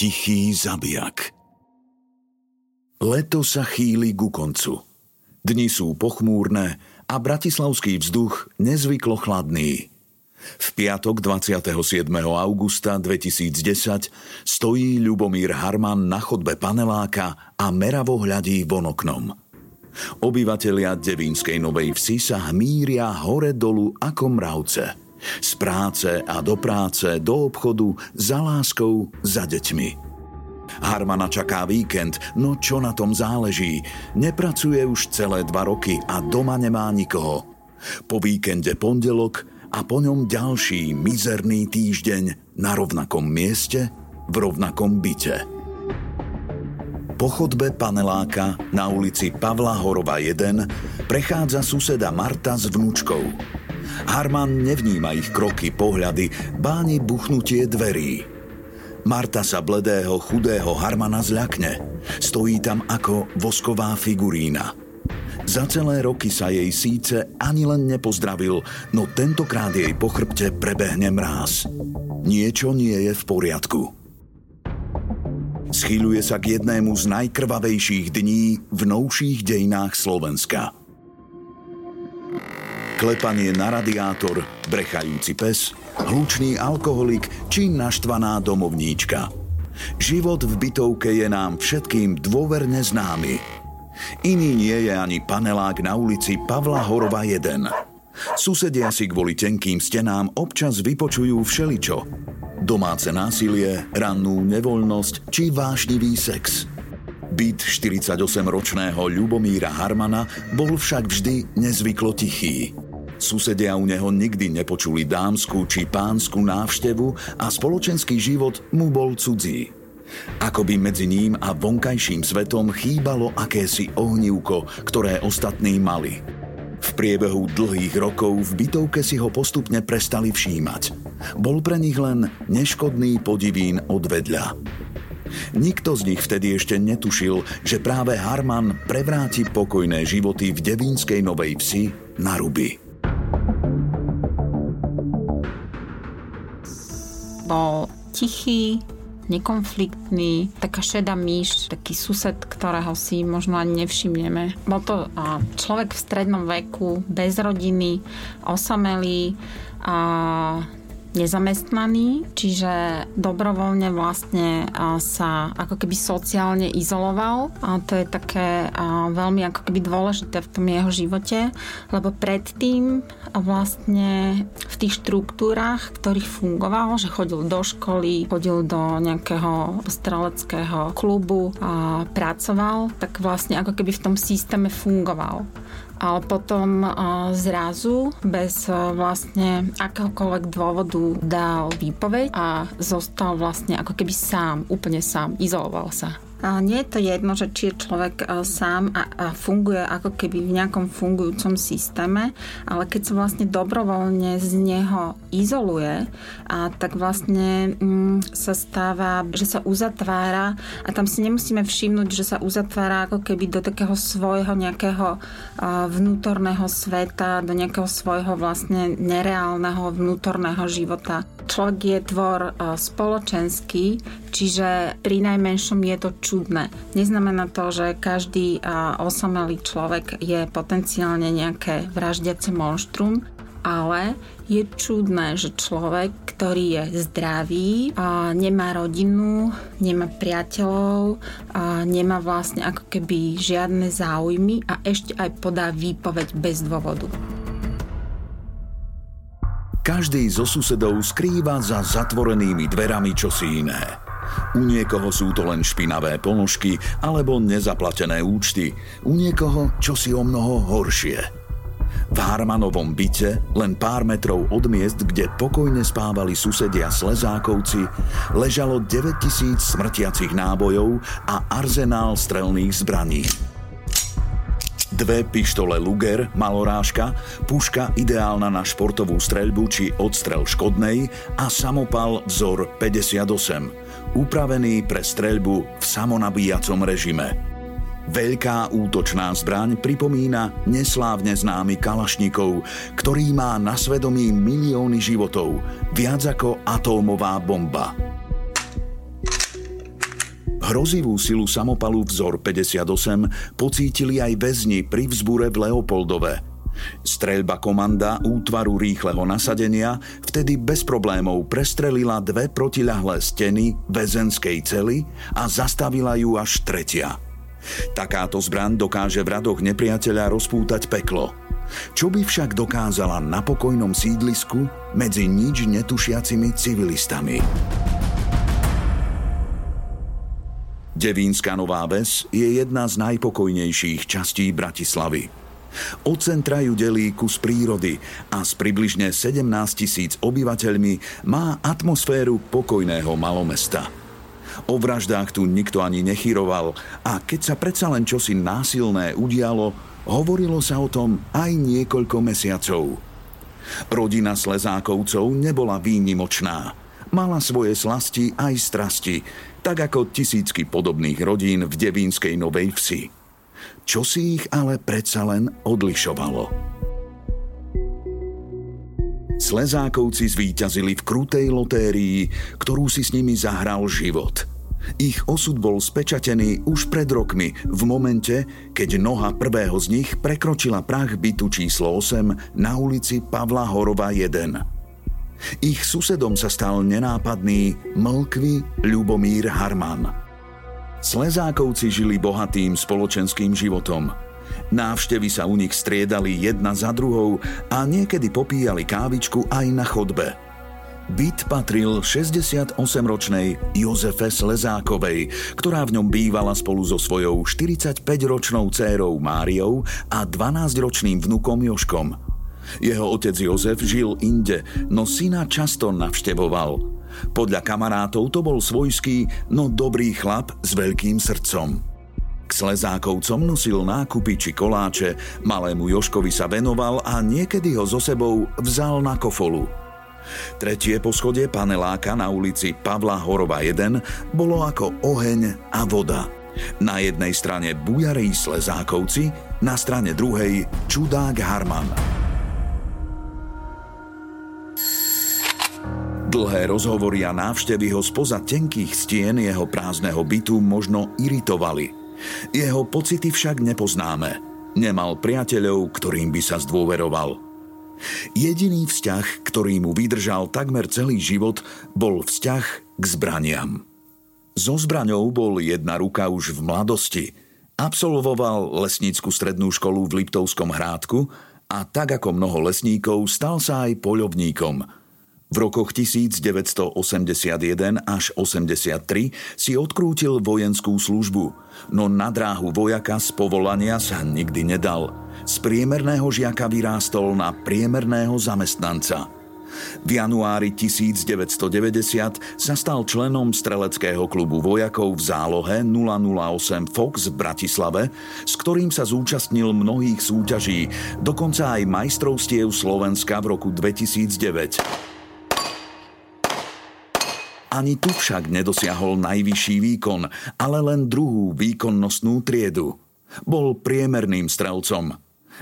Tichý zabijak Leto sa chýli ku koncu. Dni sú pochmúrne a bratislavský vzduch nezvyklo chladný. V piatok 27. augusta 2010 stojí Ľubomír Harman na chodbe paneláka a meravo hľadí von oknom. Obyvatelia Devínskej Novej Vsi sa hmíria hore dolu ako mravce. Z práce a do práce, do obchodu, za láskou, za deťmi. Harmana čaká víkend, no čo na tom záleží? Nepracuje už celé dva roky a doma nemá nikoho. Po víkende pondelok a po ňom ďalší mizerný týždeň na rovnakom mieste, v rovnakom byte. Po chodbe paneláka na ulici Pavla Horova 1 prechádza suseda Marta s vnúčkou. Harman nevníma ich kroky, pohľady, báni buchnutie dverí. Marta sa bledého, chudého Harmana zľakne. Stojí tam ako vosková figurína. Za celé roky sa jej síce ani len nepozdravil, no tentokrát jej po chrbte prebehne mráz. Niečo nie je v poriadku. Schýľuje sa k jednému z najkrvavejších dní v novších dejinách Slovenska – klepanie na radiátor, brechajúci pes, hlučný alkoholik či naštvaná domovníčka. Život v bytovke je nám všetkým dôverne známy. Iný nie je ani panelák na ulici Pavla Horova 1. Susedia si kvôli tenkým stenám občas vypočujú všeličo. Domáce násilie, rannú nevoľnosť či vášnivý sex. Byt 48-ročného Ľubomíra Harmana bol však vždy nezvyklo tichý. Susedia u neho nikdy nepočuli dámsku či pánsku návštevu a spoločenský život mu bol cudzí. Ako by medzi ním a vonkajším svetom chýbalo akési ohnívko, ktoré ostatní mali. V priebehu dlhých rokov v bytovke si ho postupne prestali všímať. Bol pre nich len neškodný podivín od vedľa. Nikto z nich vtedy ešte netušil, že práve Harman prevráti pokojné životy v Devínskej Novej Vsi na ruby. Tichý, nekonfliktný, taká šedá myš, taký sused, ktorého si možno ani nevšimneme. Bol to človek v strednom veku, bez rodiny, osamelý a nezamestnaný, čiže dobrovoľne vlastne sa ako keby sociálne izoloval. A to je také veľmi ako keby dôležité v tom jeho živote, lebo predtým vlastne v tých štruktúrach, ktorých fungoval, že chodil do školy, chodil do nejakého streleckého klubu a pracoval, tak vlastne ako keby v tom systéme fungoval ale potom zrazu bez vlastne akéhokoľvek dôvodu dal výpoveď a zostal vlastne ako keby sám, úplne sám, izoloval sa. A nie je to jedno, že či je človek e, sám a, a funguje ako keby v nejakom fungujúcom systéme, ale keď sa vlastne dobrovoľne z neho izoluje, a tak vlastne mm, sa stáva, že sa uzatvára a tam si nemusíme všimnúť, že sa uzatvára ako keby do takého svojho nejakého vnútorného sveta, do nejakého svojho vlastne nereálneho vnútorného života človek je tvor spoločenský, čiže pri najmenšom je to čudné. Neznamená to, že každý osamelý človek je potenciálne nejaké vraždiace monštrum, ale je čudné, že človek, ktorý je zdravý, a nemá rodinu, nemá priateľov, a nemá vlastne ako keby žiadne záujmy a ešte aj podá výpoveď bez dôvodu. Každý zo susedov skrýva za zatvorenými dverami čosi iné. U niekoho sú to len špinavé ponožky alebo nezaplatené účty. U niekoho čosi o mnoho horšie – v Harmanovom byte, len pár metrov od miest, kde pokojne spávali susedia Slezákovci, ležalo 9000 smrtiacich nábojov a arzenál strelných zbraní. Dve pištole Luger, malorážka, puška ideálna na športovú streľbu či odstrel škodnej a samopal vzor 58, upravený pre streľbu v samonabíjacom režime. Veľká útočná zbraň pripomína neslávne známy Kalašnikov, ktorý má na svedomí milióny životov, viac ako atómová bomba. Hrozivú silu samopalu vzor 58 pocítili aj väzni pri vzbure v Leopoldove. Streľba komanda útvaru rýchleho nasadenia vtedy bez problémov prestrelila dve protiľahlé steny väzenskej cely a zastavila ju až tretia – Takáto zbraň dokáže v radoch nepriateľa rozpútať peklo. Čo by však dokázala na pokojnom sídlisku medzi nič netušiacimi civilistami? Devínska Nová Ves je jedna z najpokojnejších častí Bratislavy. Od centra ju delí kus prírody a s približne 17 tisíc obyvateľmi má atmosféru pokojného malomesta – O vraždách tu nikto ani nechyroval a keď sa predsa len čosi násilné udialo, hovorilo sa o tom aj niekoľko mesiacov. Rodina Slezákovcov nebola výnimočná. Mala svoje slasti aj strasti, tak ako tisícky podobných rodín v Devínskej Novej Vsi. Čo si ich ale predsa len odlišovalo. Slezákovci zvíťazili v krutej lotérii, ktorú si s nimi zahral život. Ich osud bol spečatený už pred rokmi, v momente, keď noha prvého z nich prekročila prach bytu číslo 8 na ulici Pavla Horova 1. Ich susedom sa stal nenápadný Mlkvy Ľubomír Harman. Slezákovci žili bohatým spoločenským životom – Návštevy sa u nich striedali jedna za druhou a niekedy popíjali kávičku aj na chodbe. Byt patril 68-ročnej Jozefe Slezákovej, ktorá v ňom bývala spolu so svojou 45-ročnou dcérou Máriou a 12-ročným vnukom Joškom. Jeho otec Jozef žil inde, no syna často navštevoval. Podľa kamarátov to bol svojský, no dobrý chlap s veľkým srdcom. K slezákovcom nosil nákupy či koláče, malému Joškovi sa venoval a niekedy ho so sebou vzal na kofolu. Tretie poschodie paneláka na ulici Pavla Horova 1 bolo ako oheň a voda. Na jednej strane bujarí slezákovci, na strane druhej čudák Harman. Dlhé rozhovory a návštevy ho spoza tenkých stien jeho prázdneho bytu možno iritovali – jeho pocity však nepoznáme. Nemal priateľov, ktorým by sa zdôveroval. Jediný vzťah, ktorý mu vydržal takmer celý život, bol vzťah k zbraniam. So zbraňou bol jedna ruka už v mladosti. Absolvoval lesnícku strednú školu v Liptovskom hrádku a tak ako mnoho lesníkov stal sa aj poľovníkom – v rokoch 1981 až 83 si odkrútil vojenskú službu, no na dráhu vojaka z povolania sa nikdy nedal. Z priemerného žiaka vyrástol na priemerného zamestnanca. V januári 1990 sa stal členom streleckého klubu vojakov v zálohe 008 Fox v Bratislave, s ktorým sa zúčastnil mnohých súťaží, dokonca aj majstrovstiev Slovenska v roku 2009. Ani tu však nedosiahol najvyšší výkon, ale len druhú výkonnostnú triedu. Bol priemerným strelcom.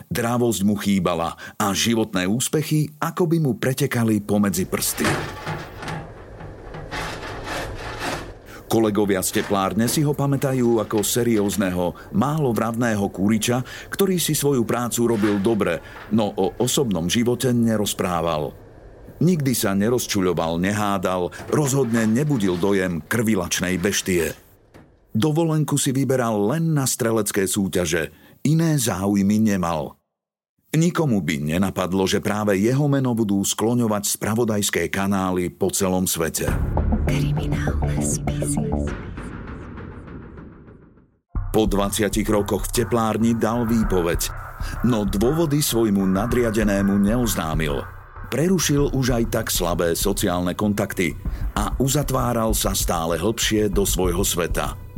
Drávosť mu chýbala a životné úspechy ako by mu pretekali pomedzi prsty. Kolegovia z teplárne si ho pamätajú ako seriózneho, málo vravného kúriča, ktorý si svoju prácu robil dobre, no o osobnom živote nerozprával. Nikdy sa nerozčuľoval, nehádal, rozhodne nebudil dojem krvilačnej beštie. Dovolenku si vyberal len na strelecké súťaže, iné záujmy nemal. Nikomu by nenapadlo, že práve jeho meno budú skloňovať spravodajské kanály po celom svete. Kriminálne spisy. Po 20 rokoch v teplárni dal výpoveď, no dôvody svojmu nadriadenému neoznámil. Prerušil už aj tak slabé sociálne kontakty a uzatváral sa stále hlbšie do svojho sveta –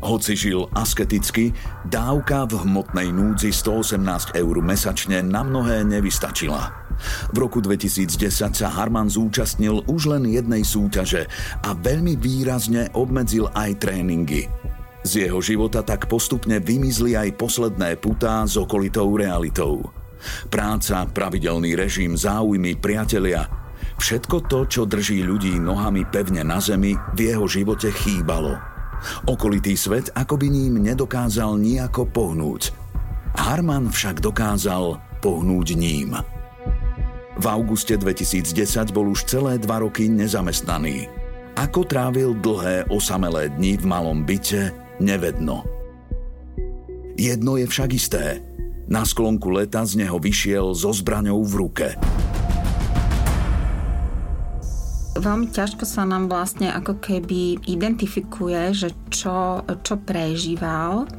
hoci žil asketicky, dávka v hmotnej núdzi 118 eur mesačne na mnohé nevystačila. V roku 2010 sa Harman zúčastnil už len jednej súťaže a veľmi výrazne obmedzil aj tréningy. Z jeho života tak postupne vymizli aj posledné putá s okolitou realitou. Práca, pravidelný režim, záujmy, priatelia – Všetko to, čo drží ľudí nohami pevne na zemi, v jeho živote chýbalo – Okolitý svet akoby ním nedokázal nejako pohnúť. Harman však dokázal pohnúť ním. V auguste 2010 bol už celé dva roky nezamestnaný. Ako trávil dlhé osamelé dni v malom byte, nevedno. Jedno je však isté. Na sklonku leta z neho vyšiel so zbraňou v ruke veľmi ťažko sa nám vlastne ako keby identifikuje, že čo, čo prežíval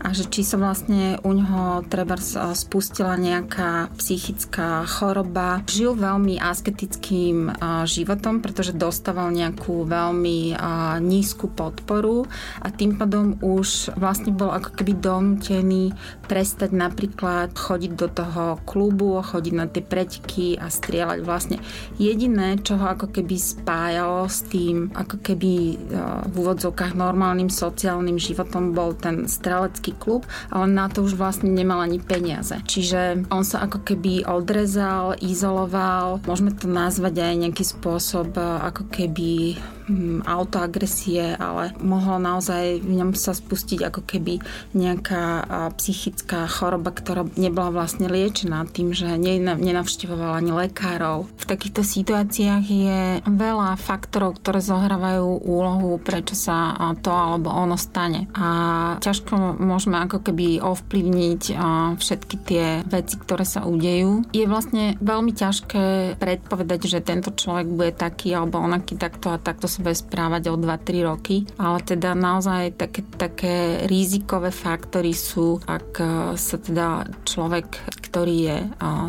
a že či sa vlastne u ňoho treba spustila nejaká psychická choroba. Žil veľmi asketickým životom, pretože dostával nejakú veľmi nízku podporu a tým pádom už vlastne bol ako keby donútený prestať napríklad chodiť do toho klubu, chodiť na tie preteky a strieľať vlastne. Jediné, čo ho ako keby spájalo s tým ako keby e, v úvodzovkách normálnym sociálnym životom bol ten strelecký klub, ale na to už vlastne nemal ani peniaze. Čiže on sa ako keby odrezal, izoloval, môžeme to nazvať aj nejaký spôsob e, ako keby autoagresie, ale mohlo naozaj v ňom sa spustiť ako keby nejaká psychická choroba, ktorá nebola vlastne liečená tým, že nenavštevovala ani lekárov. V takýchto situáciách je veľa faktorov, ktoré zohrávajú úlohu, prečo sa to alebo ono stane. A ťažko môžeme ako keby ovplyvniť všetky tie veci, ktoré sa udejú. Je vlastne veľmi ťažké predpovedať, že tento človek bude taký alebo onaký takto a takto sa bude správať o 2-3 roky, ale teda naozaj také, také rizikové faktory sú, ak sa teda človek, ktorý je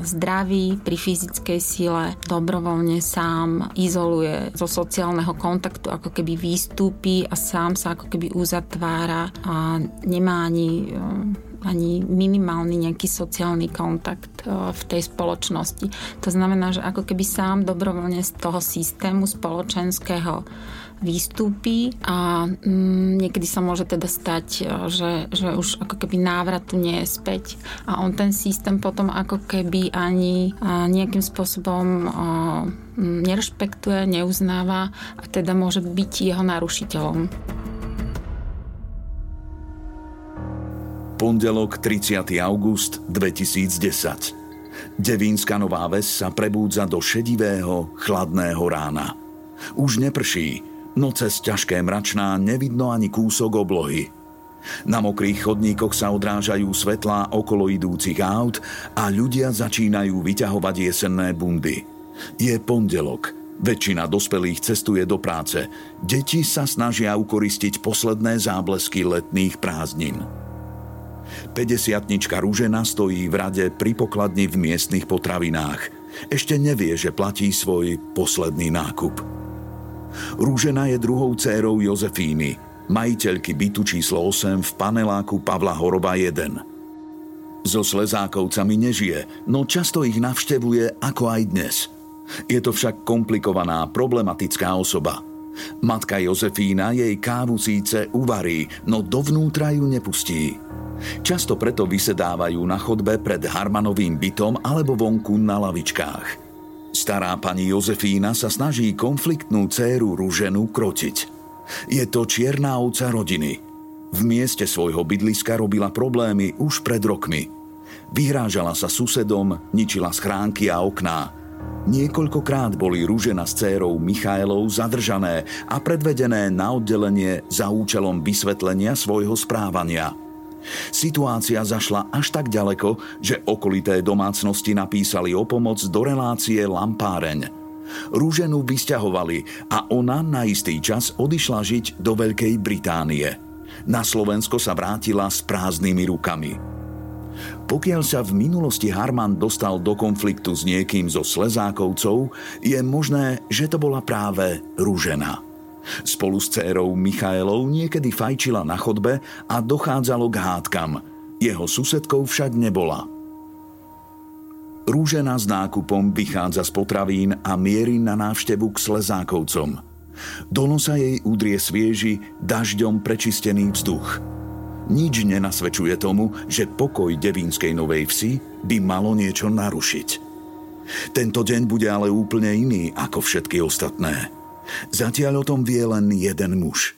zdravý, pri fyzickej sile, dobrovoľne sám izoluje zo sociálneho kontaktu, ako keby výstupí a sám sa ako keby uzatvára a nemá ani eh, ani minimálny nejaký sociálny kontakt eh, v tej spoločnosti. To znamená, že ako keby sám dobrovoľne z toho systému spoločenského výstupí a mm, niekedy sa môže teda stať, e, že, že už ako keby návratu nie je späť a on ten systém potom ako keby ani nejakým spôsobom nerešpektuje, neuznáva a teda môže byť jeho narušiteľom. Pondelok 30. august 2010. Devínska Nová Ves sa prebúdza do šedivého, chladného rána. Už neprší, no cez ťažké mračná nevidno ani kúsok oblohy. Na mokrých chodníkoch sa odrážajú svetlá okolo idúcich aut a ľudia začínajú vyťahovať jesenné bundy. Je pondelok, väčšina dospelých cestuje do práce, deti sa snažia ukoristiť posledné záblesky letných prázdnin. 50 Rúžena stojí v rade pri pokladni v miestnych potravinách. Ešte nevie, že platí svoj posledný nákup. Rúžena je druhou dcérou Jozefíny, majiteľky bytu číslo 8 v paneláku Pavla Horoba 1. So slezákovcami nežije, no často ich navštevuje ako aj dnes. Je to však komplikovaná, problematická osoba. Matka Jozefína jej kávu síce uvarí, no dovnútra ju nepustí. Často preto vysedávajú na chodbe pred Harmanovým bytom alebo vonku na lavičkách – Stará pani Jozefína sa snaží konfliktnú céru Ruženu krotiť. Je to čierna ovca rodiny. V mieste svojho bydliska robila problémy už pred rokmi. Vyhrážala sa susedom, ničila schránky a okná. Niekoľkokrát boli Rúžena s cérou Michailov zadržané a predvedené na oddelenie za účelom vysvetlenia svojho správania – Situácia zašla až tak ďaleko, že okolité domácnosti napísali o pomoc do relácie Lampáreň. Rúženu vysťahovali a ona na istý čas odišla žiť do Veľkej Británie. Na Slovensko sa vrátila s prázdnymi rukami. Pokiaľ sa v minulosti Harman dostal do konfliktu s niekým zo Slezákovcov, je možné, že to bola práve Rúžena. Spolu s dcérou Michailou niekedy fajčila na chodbe a dochádzalo k hádkam. Jeho susedkou však nebola. Rúžena s nákupom vychádza z potravín a mierí na návštevu k Slezákovcom. Do nosa jej udrie svieži, dažďom prečistený vzduch. Nič nenasvedčuje tomu, že pokoj Devínskej Novej Vsi by malo niečo narušiť. Tento deň bude ale úplne iný ako všetky ostatné. Zatiaľ o tom vie len jeden muž.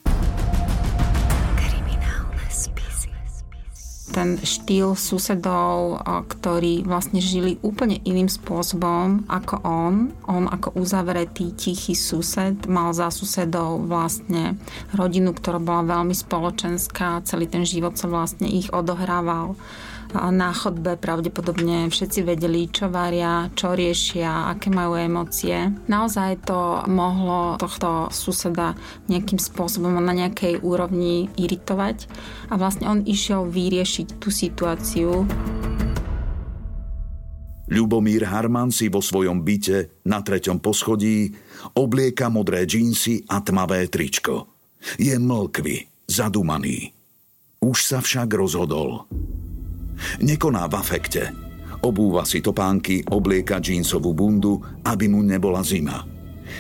ten štýl susedov, ktorí vlastne žili úplne iným spôsobom ako on. On ako uzavretý, tichý sused mal za susedov vlastne rodinu, ktorá bola veľmi spoločenská. Celý ten život sa vlastne ich odohrával na chodbe pravdepodobne všetci vedeli, čo varia, čo riešia, aké majú emócie. Naozaj to mohlo tohto suseda nejakým spôsobom na nejakej úrovni iritovať a vlastne on išiel vyriešiť tú situáciu. Ľubomír Harman si vo svojom byte na treťom poschodí oblieka modré džínsy a tmavé tričko. Je mlkvý, zadumaný. Už sa však rozhodol. Nekoná v afekte. Obúva si topánky, oblieka džínsovú bundu, aby mu nebola zima.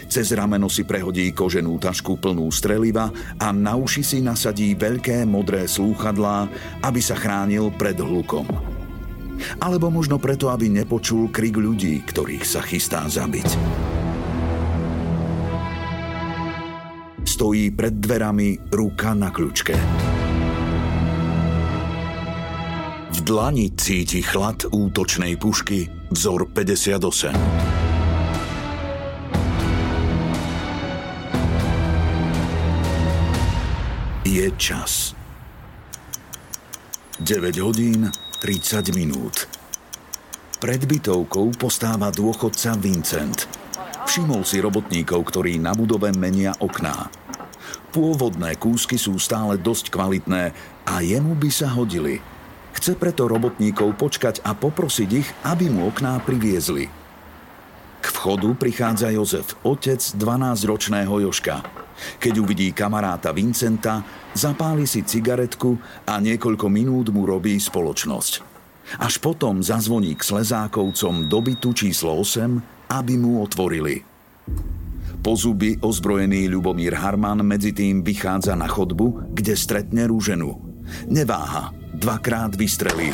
Cez rameno si prehodí koženú tašku plnú streliva a na uši si nasadí veľké modré slúchadlá, aby sa chránil pred hlukom. Alebo možno preto, aby nepočul krik ľudí, ktorých sa chystá zabiť. Stojí pred dverami ruka na kľúčke. Dlani cíti chlad útočnej pušky vzor 58. Je čas. 9 hodín 30 minút. Pred bytovkou postáva dôchodca Vincent. Všimol si robotníkov, ktorí na budove menia okná. Pôvodné kúsky sú stále dosť kvalitné a jemu by sa hodili – Chce preto robotníkov počkať a poprosiť ich, aby mu okná priviezli. K vchodu prichádza Jozef, otec 12-ročného Joška. Keď uvidí kamaráta Vincenta, zapáli si cigaretku a niekoľko minút mu robí spoločnosť. Až potom zazvoní k Slezákovcom do bytu číslo 8, aby mu otvorili. Po zuby ozbrojený Ľubomír Harman medzi tým vychádza na chodbu, kde stretne rúženu. Neváha, dvakrát vystrelí.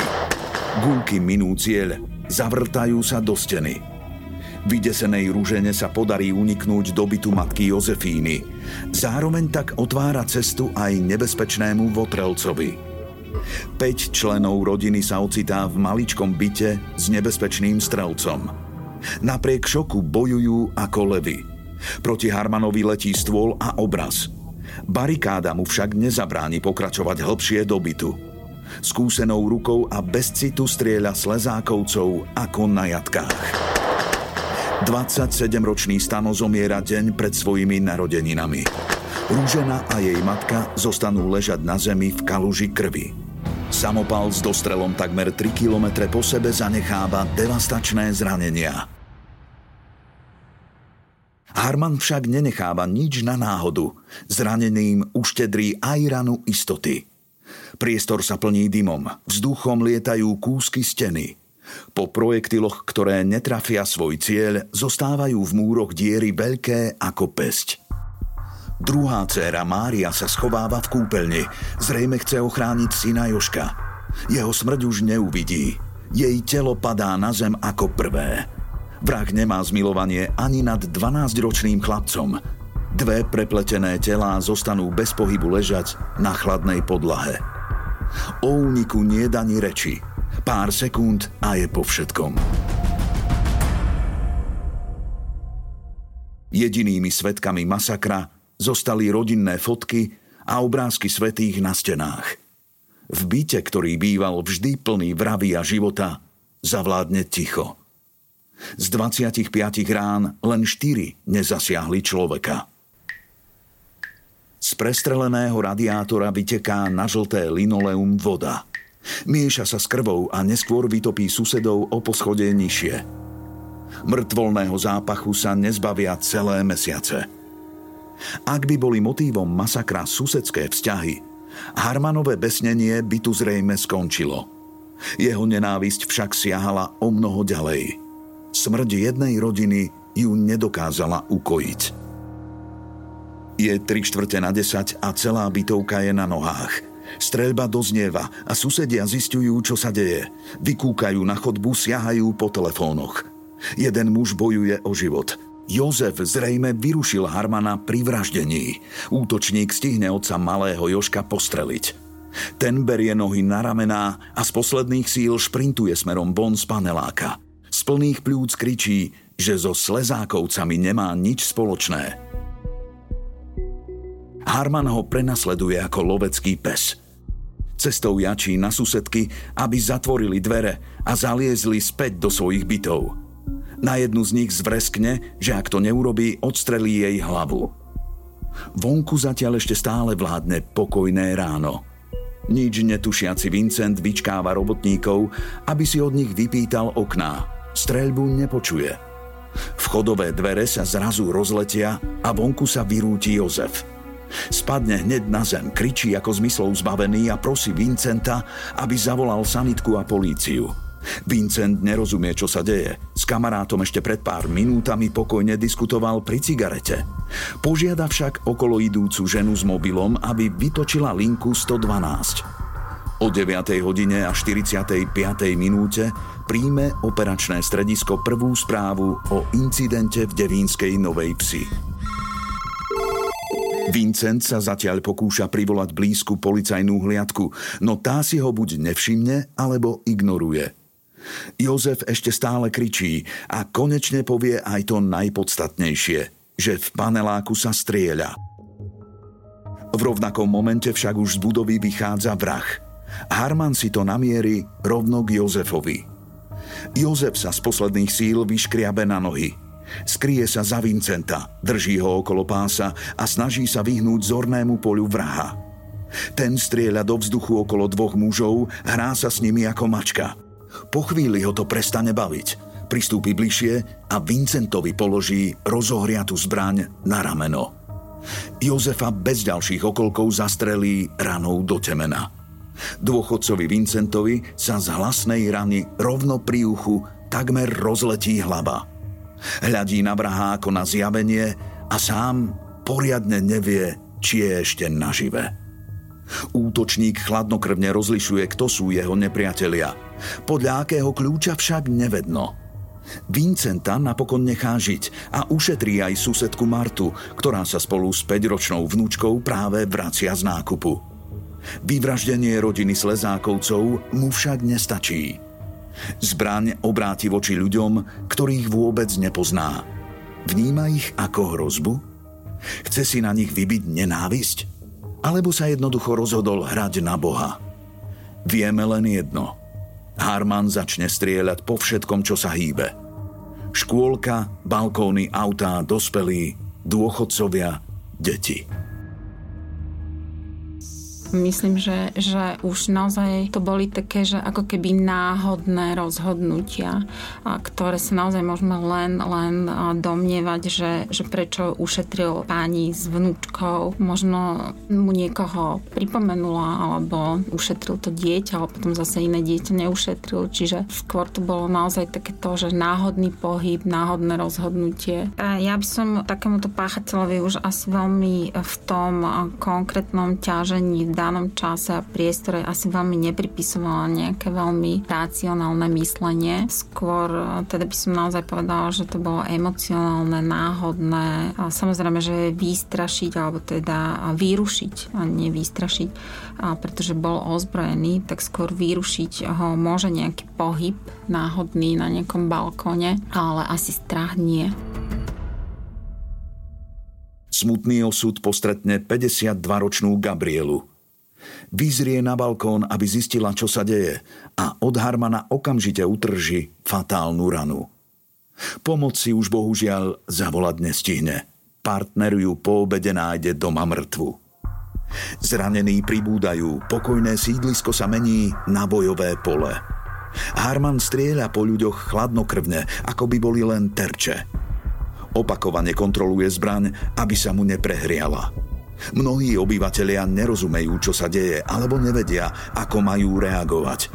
Gulky minú cieľ, zavrtajú sa do steny. Vydesenej rúžene sa podarí uniknúť do bytu matky Jozefíny. Zároveň tak otvára cestu aj nebezpečnému Votrelcovi. 5 členov rodiny sa ocitá v maličkom byte s nebezpečným strelcom. Napriek šoku bojujú ako levy. Proti Harmanovi letí stôl a obraz. Barikáda mu však nezabráni pokračovať hlbšie do bytu. Skúsenou rukou a bez citu strieľa slezákovcov ako na jatkách. 27-ročný Stano zomiera deň pred svojimi narodeninami. Rúžena a jej matka zostanú ležať na zemi v kaluži krvi. Samopal s dostrelom takmer 3 km po sebe zanecháva devastačné zranenia. Harman však nenecháva nič na náhodu. Zraneným uštedrí aj ranu istoty – Priestor sa plní dymom, vzduchom lietajú kúsky steny. Po projektiloch, ktoré netrafia svoj cieľ, zostávajú v múroch diery veľké ako pesť. Druhá dcéra Mária sa schováva v kúpeľni. Zrejme chce ochrániť syna Joška. Jeho smrť už neuvidí. Jej telo padá na zem ako prvé. Vrah nemá zmilovanie ani nad 12-ročným chlapcom. Dve prepletené telá zostanú bez pohybu ležať na chladnej podlahe. O úniku nie daní reči. Pár sekúnd a je po všetkom. Jedinými svetkami masakra zostali rodinné fotky a obrázky svetých na stenách. V byte, ktorý býval vždy plný vravy a života, zavládne ticho. Z 25 rán len 4 nezasiahli človeka. Z prestreleného radiátora vyteká na žlté linoleum voda. Mieša sa s krvou a neskôr vytopí susedov o poschode nižšie. Mŕtvolného zápachu sa nezbavia celé mesiace. Ak by boli motívom masakra susedské vzťahy, Harmanové besnenie by tu zrejme skončilo. Jeho nenávisť však siahala o mnoho ďalej. Smrť jednej rodiny ju nedokázala ukojiť. Je tri štvrte na desať a celá bytovka je na nohách. Streľba doznieva a susedia zistujú, čo sa deje. Vykúkajú na chodbu, siahajú po telefónoch – Jeden muž bojuje o život. Jozef zrejme vyrušil Harmana pri vraždení. Útočník stihne otca malého Joška postreliť. Ten berie nohy na ramená a z posledných síl šprintuje smerom von z paneláka. Z plných pľúc kričí, že so slezákovcami nemá nič spoločné. Harman ho prenasleduje ako lovecký pes. Cestou jačí na susedky, aby zatvorili dvere a zaliezli späť do svojich bytov – na jednu z nich zvreskne, že ak to neurobí, odstrelí jej hlavu. Vonku zatiaľ ešte stále vládne pokojné ráno. Nič netušiaci Vincent vyčkáva robotníkov, aby si od nich vypýtal okná. Streľbu nepočuje. Vchodové dvere sa zrazu rozletia a vonku sa vyrúti Jozef. Spadne hneď na zem, kričí ako zmyslov zbavený a prosí Vincenta, aby zavolal sanitku a políciu. Vincent nerozumie, čo sa deje. S kamarátom ešte pred pár minútami pokojne diskutoval pri cigarete. Požiada však okolo idúcu ženu s mobilom, aby vytočila linku 112. O 9. hodine a 45. minúte príjme operačné stredisko prvú správu o incidente v Devínskej Novej Psi. Vincent sa zatiaľ pokúša privolať blízku policajnú hliadku, no tá si ho buď nevšimne, alebo ignoruje. Jozef ešte stále kričí a konečne povie aj to najpodstatnejšie, že v paneláku sa strieľa. V rovnakom momente však už z budovy vychádza vrah. Harman si to namierí rovno k Jozefovi. Jozef sa z posledných síl vyškriabe na nohy. Skrie sa za Vincenta, drží ho okolo pása a snaží sa vyhnúť zornému polu vraha. Ten strieľa do vzduchu okolo dvoch mužov, hrá sa s nimi ako mačka – po chvíli ho to prestane baviť. Pristúpi bližšie a Vincentovi položí rozohriatú zbraň na rameno. Jozefa bez ďalších okolkov zastrelí ranou do temena. Dôchodcovi Vincentovi sa z hlasnej rany rovno pri uchu takmer rozletí hlava. Hľadí na vraha ako na zjavenie a sám poriadne nevie, či je ešte nažive. Útočník chladnokrvne rozlišuje, kto sú jeho nepriatelia. Podľa akého kľúča však nevedno. Vincenta napokon nechá žiť a ušetrí aj susedku Martu, ktorá sa spolu s 5-ročnou vnúčkou práve vracia z nákupu. Vyvraždenie rodiny Slezákovcov mu však nestačí. Zbraň obráti voči ľuďom, ktorých vôbec nepozná. Vníma ich ako hrozbu? Chce si na nich vybiť nenávisť? alebo sa jednoducho rozhodol hrať na Boha. Vieme len jedno. Harman začne strieľať po všetkom, čo sa hýbe. Škôlka, balkóny, autá, dospelí, dôchodcovia, deti. Myslím, že, že už naozaj to boli také, že ako keby náhodné rozhodnutia, ktoré sa naozaj môžeme len, len domnievať, že, že prečo ušetril pani s vnúčkou. Možno mu niekoho pripomenula, alebo ušetril to dieťa, ale potom zase iné dieťa neušetril. Čiže skôr to bolo naozaj také to, že náhodný pohyb, náhodné rozhodnutie. Ja by som takémuto páchateľovi už asi veľmi v tom konkrétnom ťažení dal danom čase a priestore asi veľmi nepripisovala nejaké veľmi racionálne myslenie. Skôr e, teda by som naozaj povedala, že to bolo emocionálne, náhodné. A samozrejme, že vystrašiť alebo teda vyrušiť a nie vystrašiť, a pretože bol ozbrojený, tak skôr vyrušiť ho môže nejaký pohyb náhodný na nejakom balkóne, ale asi strach nie. Smutný osud postretne 52-ročnú Gabrielu. Vyzrie na balkón, aby zistila, čo sa deje a od Harmana okamžite utrží fatálnu ranu. Pomoc si už bohužiaľ zavolať nestihne. Partner ju po obede nájde doma mŕtvu. Zranení pribúdajú, pokojné sídlisko sa mení na bojové pole. Harman strieľa po ľuďoch chladnokrvne, ako by boli len terče. Opakovane kontroluje zbraň, aby sa mu neprehriala. Mnohí obyvatelia nerozumejú, čo sa deje, alebo nevedia, ako majú reagovať.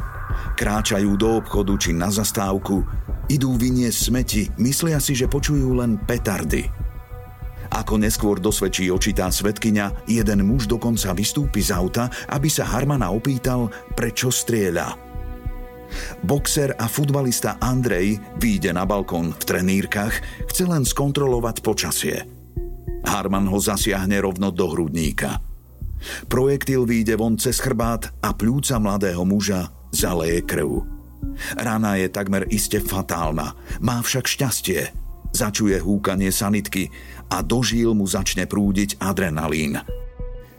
Kráčajú do obchodu či na zastávku, idú vyniesť smeti, myslia si, že počujú len petardy. Ako neskôr dosvedčí očitá svetkynia, jeden muž dokonca vystúpi z auta, aby sa Harmana opýtal, prečo strieľa. Boxer a futbalista Andrej výjde na balkón v trenírkach, chce len skontrolovať počasie. Harman ho zasiahne rovno do hrudníka. Projektil výjde von cez chrbát a pľúca mladého muža zaleje krv. Rana je takmer iste fatálna, má však šťastie. Začuje húkanie sanitky a do žíl mu začne prúdiť adrenalín.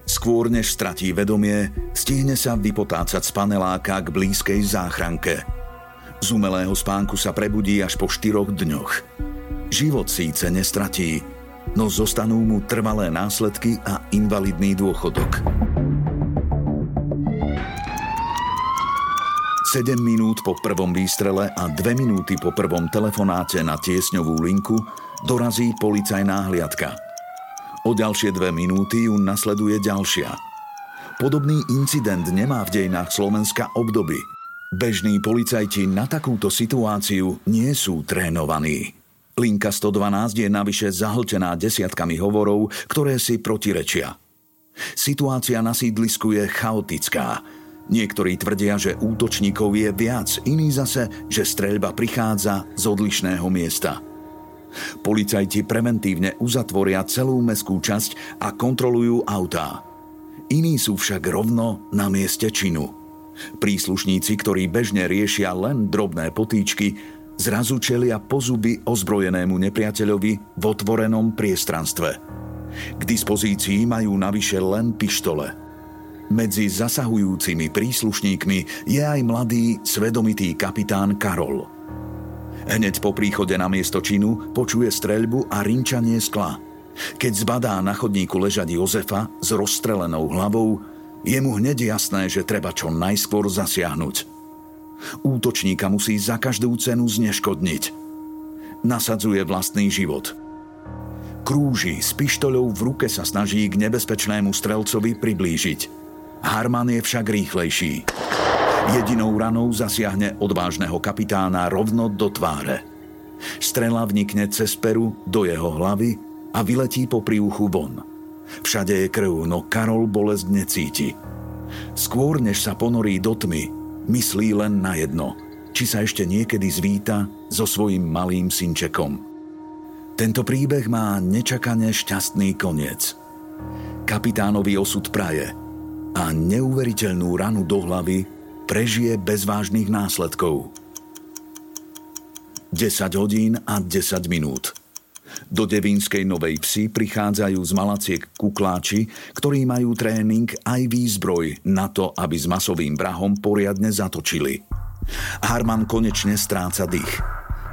Skôr než stratí vedomie, stihne sa vypotácať z paneláka k blízkej záchranke. Z umelého spánku sa prebudí až po štyroch dňoch. Život síce nestratí, no zostanú mu trvalé následky a invalidný dôchodok. 7 minút po prvom výstrele a 2 minúty po prvom telefonáte na tiesňovú linku dorazí policajná hliadka – O ďalšie dve minúty ju nasleduje ďalšia. Podobný incident nemá v dejinách Slovenska obdoby. Bežní policajti na takúto situáciu nie sú trénovaní. Linka 112 je navyše zahltená desiatkami hovorov, ktoré si protirečia. Situácia na sídlisku je chaotická. Niektorí tvrdia, že útočníkov je viac, iní zase, že streľba prichádza z odlišného miesta – Policajti preventívne uzatvoria celú meskú časť a kontrolujú autá. Iní sú však rovno na mieste činu. Príslušníci, ktorí bežne riešia len drobné potýčky, zrazu čelia pozuby ozbrojenému nepriateľovi v otvorenom priestranstve. K dispozícii majú navyše len pištole. Medzi zasahujúcimi príslušníkmi je aj mladý, svedomitý kapitán Karol – Hneď po príchode na miesto činu počuje streľbu a rinčanie skla. Keď zbadá na chodníku ležať Jozefa s rozstrelenou hlavou, je mu hneď jasné, že treba čo najskôr zasiahnuť. Útočníka musí za každú cenu zneškodniť. Nasadzuje vlastný život. Krúži s pištoľou v ruke sa snaží k nebezpečnému strelcovi priblížiť. Harman je však rýchlejší. Jedinou ranou zasiahne odvážneho kapitána rovno do tváre. Strela vnikne cez peru do jeho hlavy a vyletí po príuchu von. Všade je krv, no Karol bolesť necíti. Skôr než sa ponorí do tmy, myslí len na jedno, či sa ešte niekedy zvíta so svojím malým synčekom. Tento príbeh má nečakane šťastný koniec. Kapitánovi osud praje a neuveriteľnú ranu do hlavy prežije bez vážnych následkov. 10 hodín a 10 minút. Do Devínskej Novej Psi prichádzajú z Malaciek kukláči, ktorí majú tréning aj výzbroj na to, aby s masovým vrahom poriadne zatočili. Harman konečne stráca dých.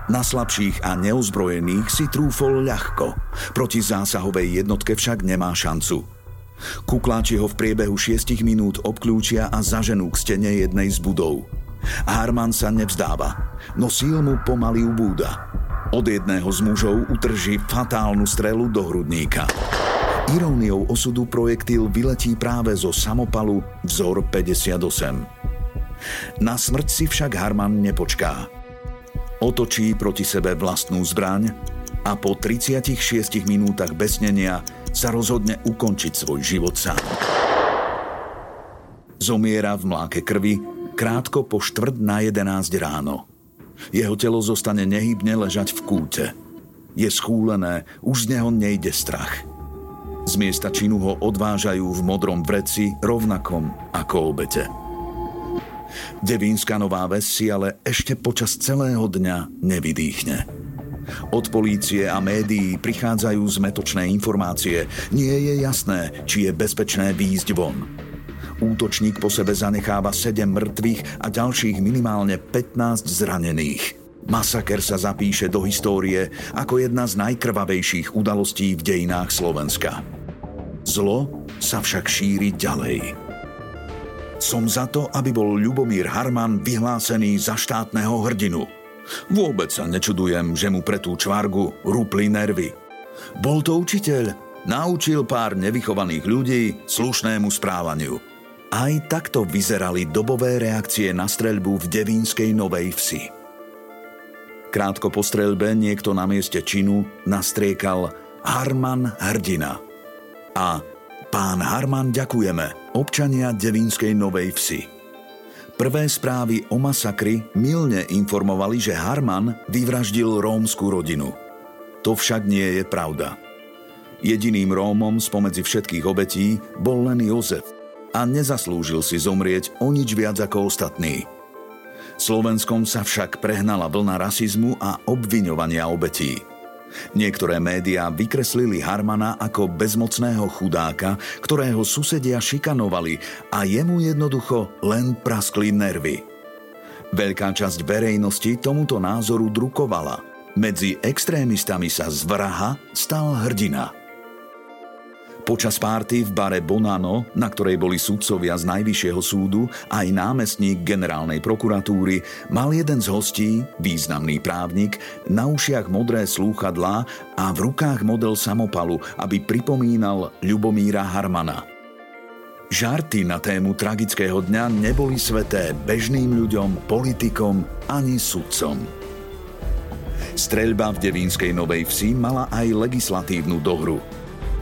Na slabších a neozbrojených si trúfol ľahko, proti zásahovej jednotke však nemá šancu. Kukláči ho v priebehu 6 minút obklúčia a zaženú k stene jednej z budov. Harman sa nevzdáva, no síl mu pomaly ubúda. Od jedného z mužov utrží fatálnu strelu do hrudníka. Iróniou osudu projektil vyletí práve zo samopalu vzor 58. Na smrť si však Harman nepočká. Otočí proti sebe vlastnú zbraň a po 36 minútach besnenia sa rozhodne ukončiť svoj život sám. Zomiera v mláke krvi krátko po štvrt na 11 ráno. Jeho telo zostane nehybne ležať v kúte. Je schúlené, už z neho nejde strach. Z miesta činu ho odvážajú v modrom vreci rovnakom ako obete. Devínska Nová Ves si ale ešte počas celého dňa nevydýchne. Od polície a médií prichádzajú zmetočné informácie. Nie je jasné, či je bezpečné výjsť von. Útočník po sebe zanecháva 7 mŕtvych a ďalších minimálne 15 zranených. Masaker sa zapíše do histórie ako jedna z najkrvavejších udalostí v dejinách Slovenska. Zlo sa však šíri ďalej. Som za to, aby bol Ľubomír Harman vyhlásený za štátneho hrdinu. Vôbec sa nečudujem, že mu pre tú čvargu rúpli nervy. Bol to učiteľ, naučil pár nevychovaných ľudí slušnému správaniu. Aj takto vyzerali dobové reakcie na streľbu v Devínskej Novej Vsi. Krátko po streľbe niekto na mieste činu nastriekal Harman hrdina. A pán Harman ďakujeme, občania Devínskej Novej Vsi. Prvé správy o masakri milne informovali, že Harman vyvraždil rómsku rodinu. To však nie je pravda. Jediným Rómom spomedzi všetkých obetí bol len Jozef, a nezaslúžil si zomrieť o nič viac ako ostatní. Slovenskom sa však prehnala vlna rasizmu a obviňovania obetí. Niektoré médiá vykreslili Harmana ako bezmocného chudáka, ktorého susedia šikanovali a jemu jednoducho len praskli nervy. Veľká časť verejnosti tomuto názoru drukovala. Medzi extrémistami sa z vraha stal hrdina – Počas párty v bare Bonano, na ktorej boli sudcovia z Najvyššieho súdu aj námestník generálnej prokuratúry, mal jeden z hostí, významný právnik, na ušiach modré slúchadlá a v rukách model samopalu, aby pripomínal Ľubomíra Harmana. Žarty na tému tragického dňa neboli sveté bežným ľuďom, politikom ani sudcom. Streľba v Devínskej Novej Vsi mala aj legislatívnu dohru –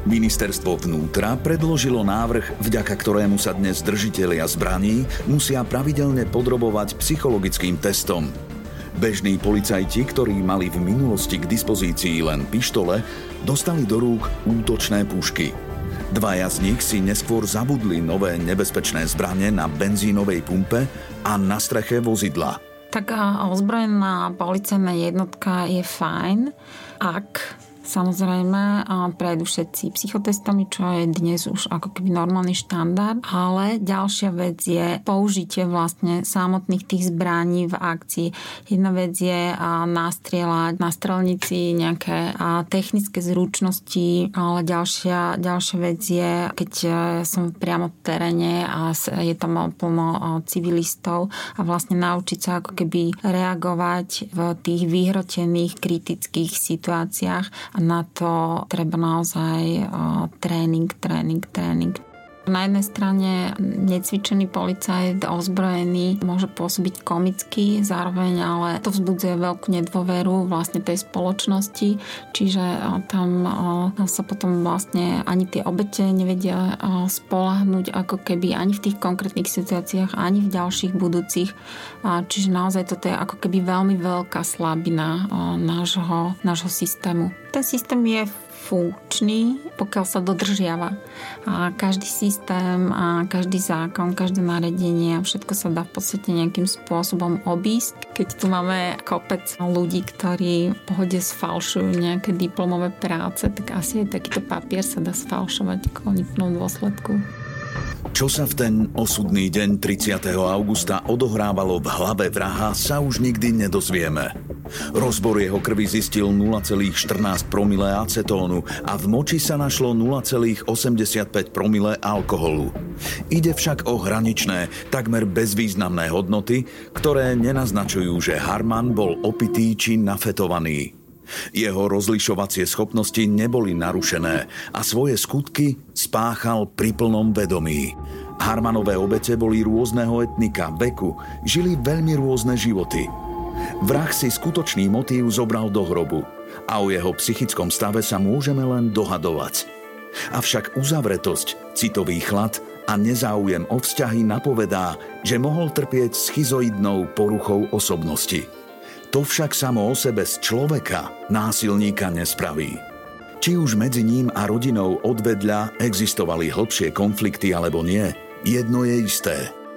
Ministerstvo vnútra predložilo návrh, vďaka ktorému sa dnes držitelia zbraní musia pravidelne podrobovať psychologickým testom. Bežní policajti, ktorí mali v minulosti k dispozícii len pištole, dostali do rúk útočné pušky. Dvaja z nich si neskôr zabudli nové nebezpečné zbranie na benzínovej pumpe a na streche vozidla. Taká ozbrojená policajná jednotka je fajn, ak Samozrejme, prejdu všetci psychotestami, čo je dnes už ako keby normálny štandard, ale ďalšia vec je použitie vlastne samotných tých zbraní v akcii. Jedna vec je nastrieľať na strelnici nejaké technické zručnosti, ale ďalšia, ďalšia vec je, keď e, som priamo v teréne a je tam plno civilistov a vlastne naučiť sa ako keby reagovať v tých vyhrotených kritických situáciách na to treba naozaj tréning, tréning, tréning. Na jednej strane necvičený policajt ozbrojený môže pôsobiť komicky, zároveň ale to vzbudzuje veľkú nedôveru vlastne tej spoločnosti, čiže tam sa potom vlastne ani tie obete nevedia spolahnuť ako keby ani v tých konkrétnych situáciách, ani v ďalších budúcich. Čiže naozaj toto je ako keby veľmi veľká slabina nášho, nášho systému. Ten systém je funkčný, pokiaľ sa dodržiava. A každý systém, a každý zákon, každé naredenie, všetko sa dá v podstate nejakým spôsobom obísť. Keď tu máme kopec ľudí, ktorí v pohode sfalšujú nejaké diplomové práce, tak asi aj takýto papier sa dá sfalšovať v konečnom dôsledku. Čo sa v ten osudný deň 30. augusta odohrávalo v hlave vraha, sa už nikdy nedozvieme. Rozbor jeho krvi zistil 0,14 promile acetónu a v moči sa našlo 0,85 promile alkoholu. Ide však o hraničné, takmer bezvýznamné hodnoty, ktoré nenaznačujú, že Harman bol opitý či nafetovaný. Jeho rozlišovacie schopnosti neboli narušené a svoje skutky spáchal pri plnom vedomí. Harmanové obete boli rôzneho etnika, veku, žili veľmi rôzne životy. Vrah si skutočný motív zobral do hrobu a o jeho psychickom stave sa môžeme len dohadovať. Avšak uzavretosť, citový chlad a nezáujem o vzťahy napovedá, že mohol trpieť schizoidnou poruchou osobnosti. To však samo o sebe z človeka násilníka nespraví. Či už medzi ním a rodinou odvedľa existovali hlbšie konflikty alebo nie, jedno je isté.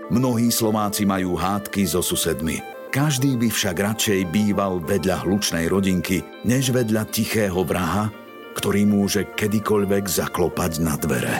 Mnohí Slováci majú hádky so susedmi. Každý by však radšej býval vedľa hlučnej rodinky, než vedľa tichého vraha, ktorý môže kedykoľvek zaklopať na dvere.